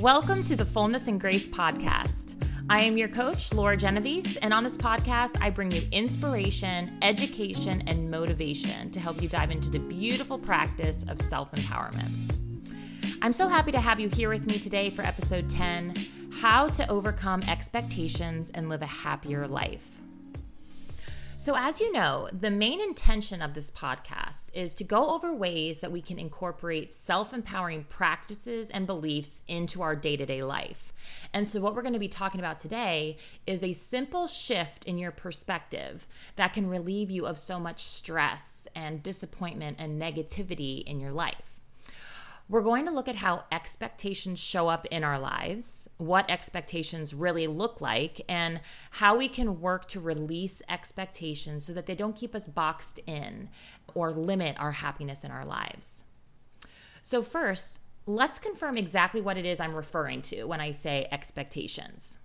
Welcome to the Fullness and Grace podcast. I am your coach, Laura Genovese, and on this podcast, I bring you inspiration, education, and motivation to help you dive into the beautiful practice of self empowerment. I'm so happy to have you here with me today for episode 10 How to Overcome Expectations and Live a Happier Life. So, as you know, the main intention of this podcast is to go over ways that we can incorporate self empowering practices and beliefs into our day to day life. And so, what we're going to be talking about today is a simple shift in your perspective that can relieve you of so much stress and disappointment and negativity in your life. We're going to look at how expectations show up in our lives, what expectations really look like, and how we can work to release expectations so that they don't keep us boxed in or limit our happiness in our lives. So, first, let's confirm exactly what it is I'm referring to when I say expectations.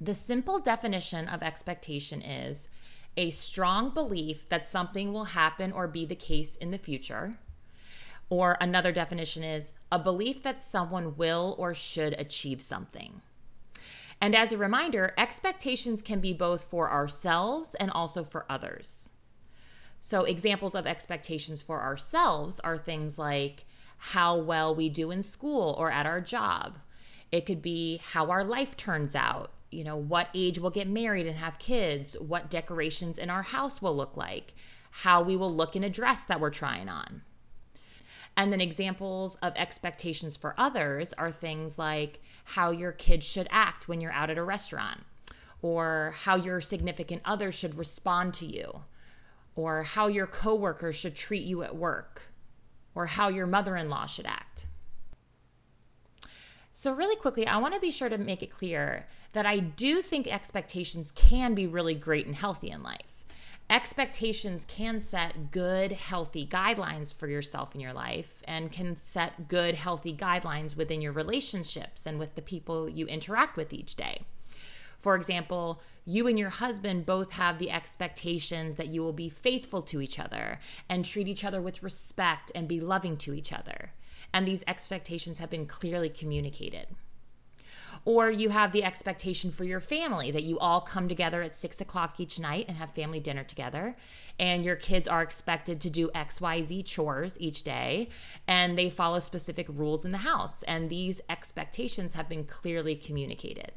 The simple definition of expectation is a strong belief that something will happen or be the case in the future or another definition is a belief that someone will or should achieve something. And as a reminder, expectations can be both for ourselves and also for others. So, examples of expectations for ourselves are things like how well we do in school or at our job. It could be how our life turns out, you know, what age we'll get married and have kids, what decorations in our house will look like, how we will look in a dress that we're trying on. And then examples of expectations for others are things like how your kids should act when you're out at a restaurant, or how your significant other should respond to you, or how your coworkers should treat you at work, or how your mother in law should act. So, really quickly, I want to be sure to make it clear that I do think expectations can be really great and healthy in life expectations can set good, healthy guidelines for yourself in your life and can set good, healthy guidelines within your relationships and with the people you interact with each day. For example, you and your husband both have the expectations that you will be faithful to each other and treat each other with respect and be loving to each other. And these expectations have been clearly communicated. Or you have the expectation for your family that you all come together at six o'clock each night and have family dinner together. And your kids are expected to do XYZ chores each day and they follow specific rules in the house. And these expectations have been clearly communicated.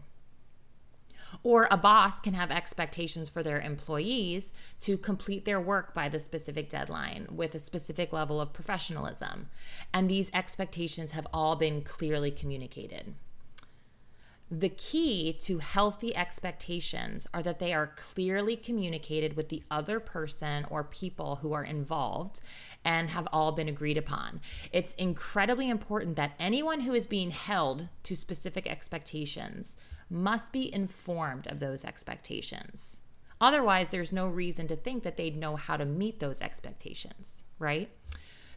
Or a boss can have expectations for their employees to complete their work by the specific deadline with a specific level of professionalism. And these expectations have all been clearly communicated. The key to healthy expectations are that they are clearly communicated with the other person or people who are involved and have all been agreed upon. It's incredibly important that anyone who is being held to specific expectations must be informed of those expectations. Otherwise, there's no reason to think that they'd know how to meet those expectations, right?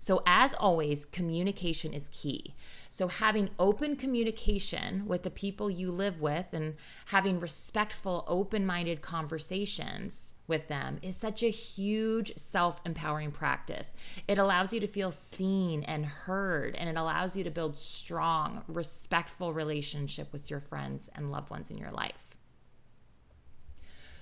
So, as always, communication is key. So, having open communication with the people you live with and having respectful, open minded conversations with them is such a huge self empowering practice. It allows you to feel seen and heard, and it allows you to build strong, respectful relationship with your friends and loved ones in your life.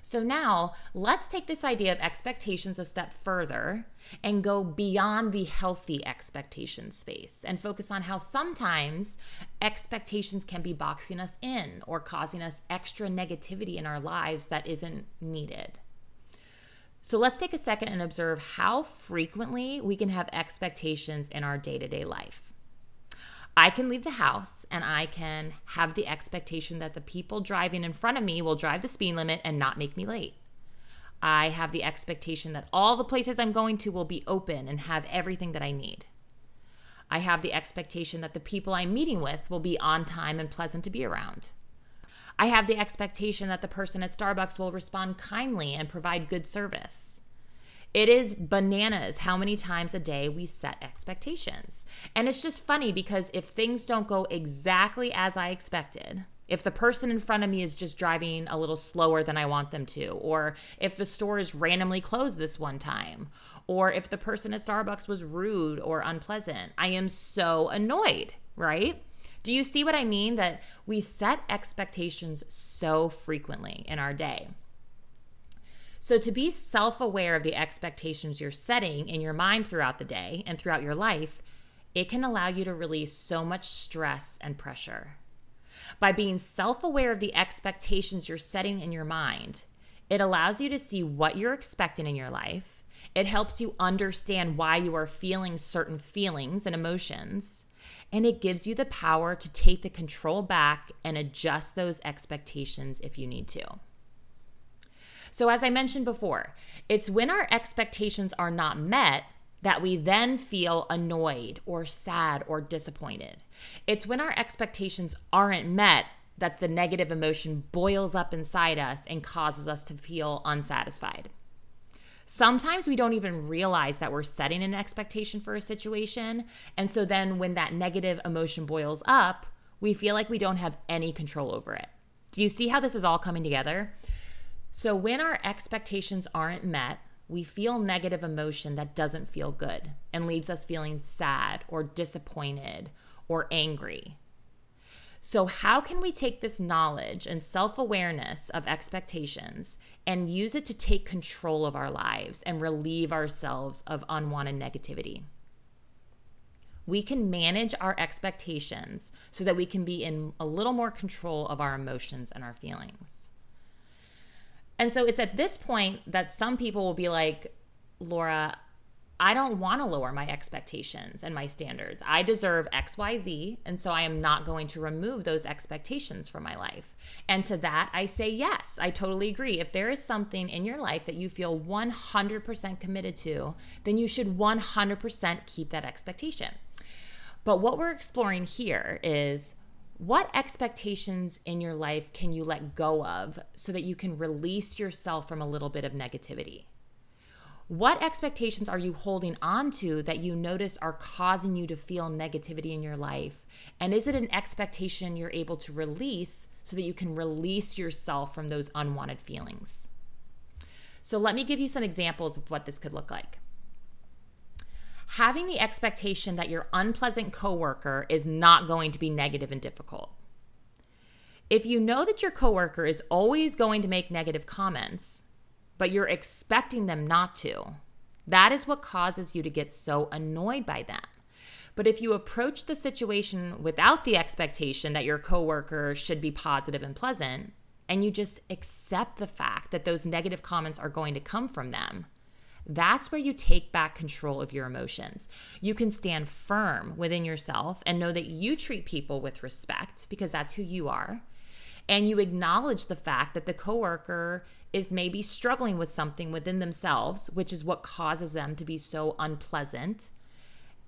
So now let's take this idea of expectations a step further and go beyond the healthy expectation space and focus on how sometimes expectations can be boxing us in or causing us extra negativity in our lives that isn't needed. So let's take a second and observe how frequently we can have expectations in our day to day life. I can leave the house and I can have the expectation that the people driving in front of me will drive the speed limit and not make me late. I have the expectation that all the places I'm going to will be open and have everything that I need. I have the expectation that the people I'm meeting with will be on time and pleasant to be around. I have the expectation that the person at Starbucks will respond kindly and provide good service. It is bananas how many times a day we set expectations. And it's just funny because if things don't go exactly as I expected, if the person in front of me is just driving a little slower than I want them to, or if the store is randomly closed this one time, or if the person at Starbucks was rude or unpleasant, I am so annoyed, right? Do you see what I mean? That we set expectations so frequently in our day. So, to be self aware of the expectations you're setting in your mind throughout the day and throughout your life, it can allow you to release so much stress and pressure. By being self aware of the expectations you're setting in your mind, it allows you to see what you're expecting in your life. It helps you understand why you are feeling certain feelings and emotions. And it gives you the power to take the control back and adjust those expectations if you need to. So, as I mentioned before, it's when our expectations are not met that we then feel annoyed or sad or disappointed. It's when our expectations aren't met that the negative emotion boils up inside us and causes us to feel unsatisfied. Sometimes we don't even realize that we're setting an expectation for a situation. And so then when that negative emotion boils up, we feel like we don't have any control over it. Do you see how this is all coming together? So when our expectations aren't met, we feel negative emotion that doesn't feel good and leaves us feeling sad or disappointed or angry. So, how can we take this knowledge and self awareness of expectations and use it to take control of our lives and relieve ourselves of unwanted negativity? We can manage our expectations so that we can be in a little more control of our emotions and our feelings. And so it's at this point that some people will be like, Laura, I don't want to lower my expectations and my standards. I deserve XYZ. And so I am not going to remove those expectations from my life. And to that, I say yes, I totally agree. If there is something in your life that you feel 100% committed to, then you should 100% keep that expectation. But what we're exploring here is what expectations in your life can you let go of so that you can release yourself from a little bit of negativity? What expectations are you holding on to that you notice are causing you to feel negativity in your life? And is it an expectation you're able to release so that you can release yourself from those unwanted feelings? So, let me give you some examples of what this could look like having the expectation that your unpleasant coworker is not going to be negative and difficult. If you know that your coworker is always going to make negative comments, but you're expecting them not to, that is what causes you to get so annoyed by them. But if you approach the situation without the expectation that your coworker should be positive and pleasant, and you just accept the fact that those negative comments are going to come from them, that's where you take back control of your emotions. You can stand firm within yourself and know that you treat people with respect because that's who you are. And you acknowledge the fact that the coworker is maybe struggling with something within themselves, which is what causes them to be so unpleasant.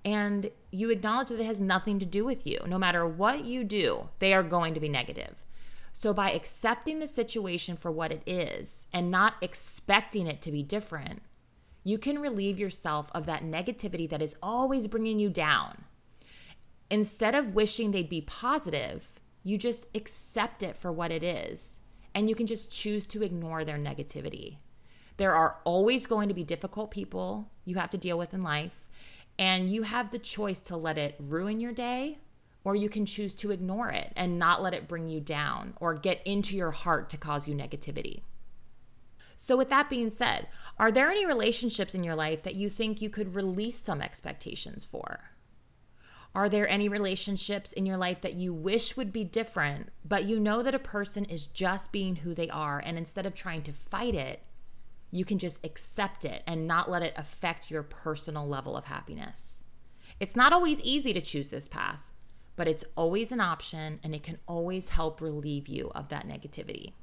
And you acknowledge that it has nothing to do with you. No matter what you do, they are going to be negative. So, by accepting the situation for what it is and not expecting it to be different, you can relieve yourself of that negativity that is always bringing you down. Instead of wishing they'd be positive, you just accept it for what it is, and you can just choose to ignore their negativity. There are always going to be difficult people you have to deal with in life, and you have the choice to let it ruin your day, or you can choose to ignore it and not let it bring you down or get into your heart to cause you negativity. So, with that being said, are there any relationships in your life that you think you could release some expectations for? Are there any relationships in your life that you wish would be different, but you know that a person is just being who they are, and instead of trying to fight it, you can just accept it and not let it affect your personal level of happiness? It's not always easy to choose this path, but it's always an option and it can always help relieve you of that negativity.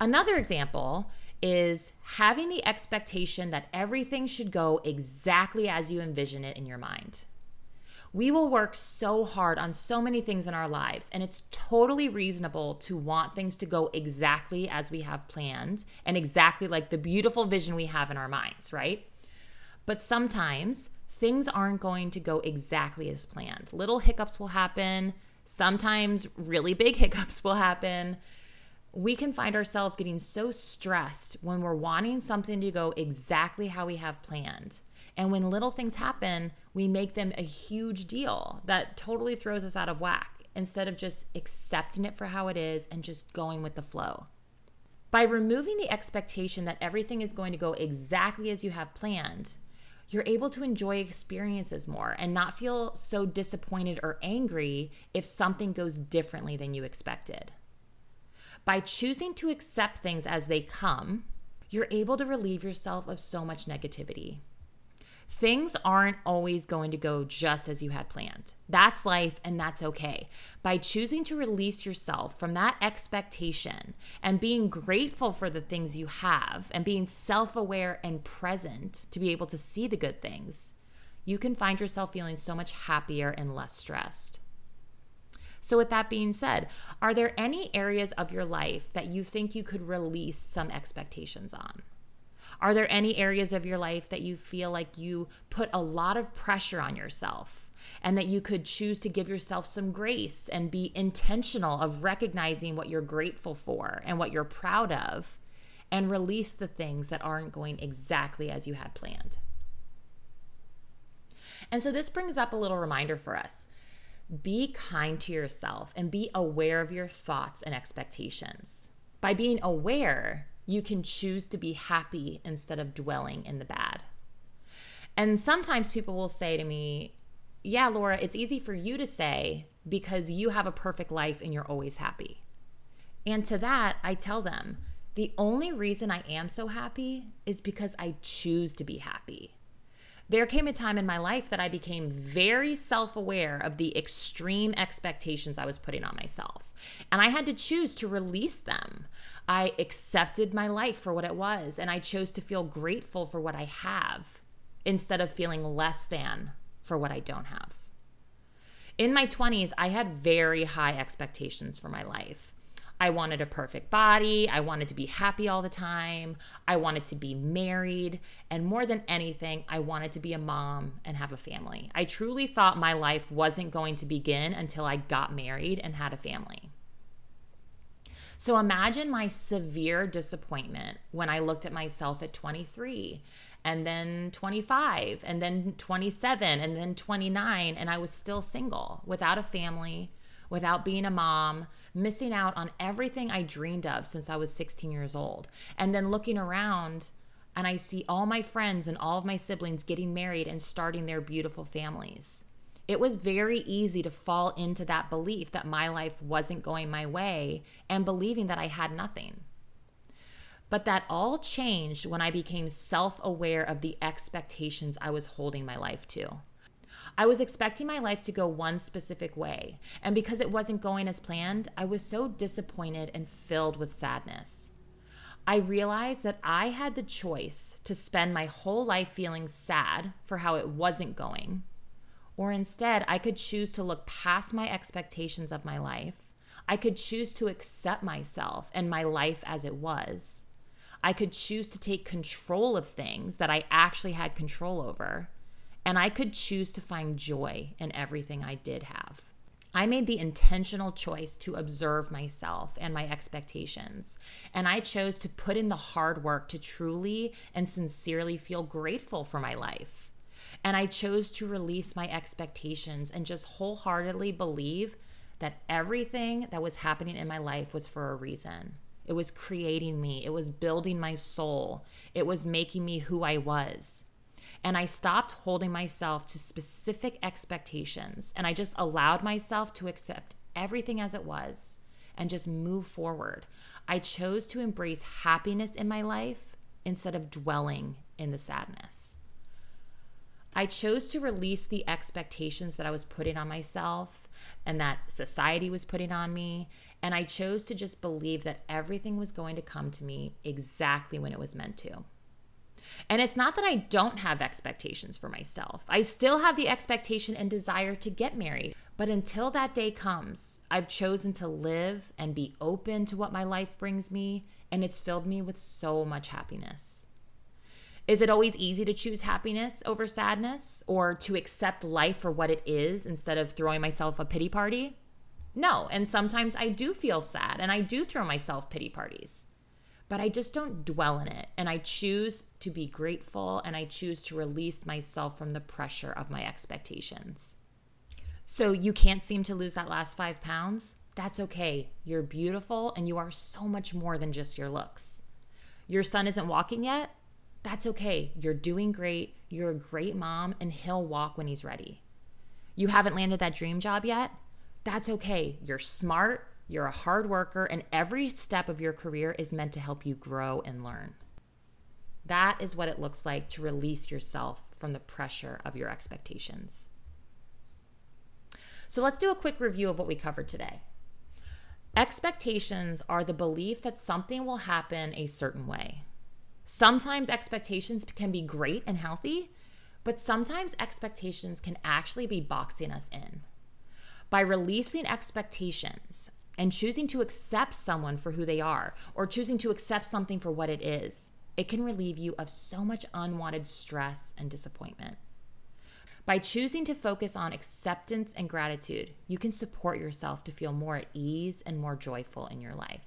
Another example is having the expectation that everything should go exactly as you envision it in your mind. We will work so hard on so many things in our lives, and it's totally reasonable to want things to go exactly as we have planned and exactly like the beautiful vision we have in our minds, right? But sometimes things aren't going to go exactly as planned. Little hiccups will happen. Sometimes really big hiccups will happen we can find ourselves getting so stressed when we're wanting something to go exactly how we have planned. And when little things happen, we make them a huge deal that totally throws us out of whack instead of just accepting it for how it is and just going with the flow. By removing the expectation that everything is going to go exactly as you have planned, you're able to enjoy experiences more and not feel so disappointed or angry if something goes differently than you expected. By choosing to accept things as they come, you're able to relieve yourself of so much negativity. Things aren't always going to go just as you had planned. That's life and that's okay. By choosing to release yourself from that expectation and being grateful for the things you have and being self aware and present to be able to see the good things, you can find yourself feeling so much happier and less stressed. So, with that being said, are there any areas of your life that you think you could release some expectations on? Are there any areas of your life that you feel like you put a lot of pressure on yourself and that you could choose to give yourself some grace and be intentional of recognizing what you're grateful for and what you're proud of and release the things that aren't going exactly as you had planned? And so this brings up a little reminder for us. Be kind to yourself and be aware of your thoughts and expectations. By being aware, you can choose to be happy instead of dwelling in the bad. And sometimes people will say to me, Yeah, Laura, it's easy for you to say because you have a perfect life and you're always happy. And to that, I tell them, the only reason I am so happy is because I choose to be happy. There came a time in my life that I became very self aware of the extreme expectations I was putting on myself. And I had to choose to release them. I accepted my life for what it was, and I chose to feel grateful for what I have instead of feeling less than for what I don't have. In my 20s, I had very high expectations for my life. I wanted a perfect body. I wanted to be happy all the time. I wanted to be married. And more than anything, I wanted to be a mom and have a family. I truly thought my life wasn't going to begin until I got married and had a family. So imagine my severe disappointment when I looked at myself at 23 and then 25 and then 27 and then 29 and I was still single without a family, without being a mom, missing out on everything I dreamed of since I was 16 years old. And then looking around and I see all my friends and all of my siblings getting married and starting their beautiful families. It was very easy to fall into that belief that my life wasn't going my way and believing that I had nothing. But that all changed when I became self aware of the expectations I was holding my life to. I was expecting my life to go one specific way, and because it wasn't going as planned, I was so disappointed and filled with sadness. I realized that I had the choice to spend my whole life feeling sad for how it wasn't going or instead, I could choose to look past my expectations of my life. I could choose to accept myself and my life as it was. I could choose to take control of things that I actually had control over. And I could choose to find joy in everything I did have. I made the intentional choice to observe myself and my expectations. And I chose to put in the hard work to truly and sincerely feel grateful for my life. And I chose to release my expectations and just wholeheartedly believe that everything that was happening in my life was for a reason. It was creating me, it was building my soul, it was making me who I was. And I stopped holding myself to specific expectations and I just allowed myself to accept everything as it was and just move forward. I chose to embrace happiness in my life instead of dwelling in the sadness. I chose to release the expectations that I was putting on myself and that society was putting on me. And I chose to just believe that everything was going to come to me exactly when it was meant to. And it's not that I don't have expectations for myself. I still have the expectation and desire to get married. But until that day comes, I've chosen to live and be open to what my life brings me, and it's filled me with so much happiness. Is it always easy to choose happiness over sadness or to accept life for what it is instead of throwing myself a pity party? No, and sometimes I do feel sad and I do throw myself pity parties. But I just don't dwell in it. And I choose to be grateful and I choose to release myself from the pressure of my expectations. So you can't seem to lose that last five pounds? That's okay. You're beautiful and you are so much more than just your looks. Your son isn't walking yet? That's okay. You're doing great. You're a great mom and he'll walk when he's ready. You haven't landed that dream job yet? That's okay. You're smart, you're a hard worker, and every step of your career is meant to help you grow and learn. That is what it looks like to release yourself from the pressure of your expectations. So let's do a quick review of what we covered today. Expectations are the belief that something will happen a certain way. Sometimes expectations can be great and healthy, but sometimes expectations can actually be boxing us in. By releasing expectations and choosing to accept someone for who they are, or choosing to accept something for what it is, it can relieve you of so much unwanted stress and disappointment. By choosing to focus on acceptance and gratitude, you can support yourself to feel more at ease and more joyful in your life.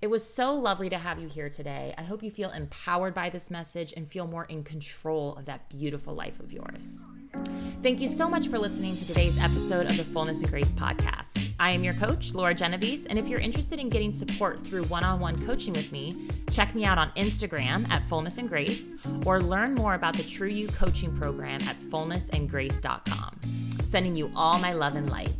It was so lovely to have you here today. I hope you feel empowered by this message and feel more in control of that beautiful life of yours. Thank you so much for listening to today's episode of the Fullness and Grace podcast. I am your coach, Laura Genovese, and if you're interested in getting support through one on one coaching with me, check me out on Instagram at Fullness and Grace or learn more about the True You coaching program at fullnessandgrace.com. Sending you all my love and light.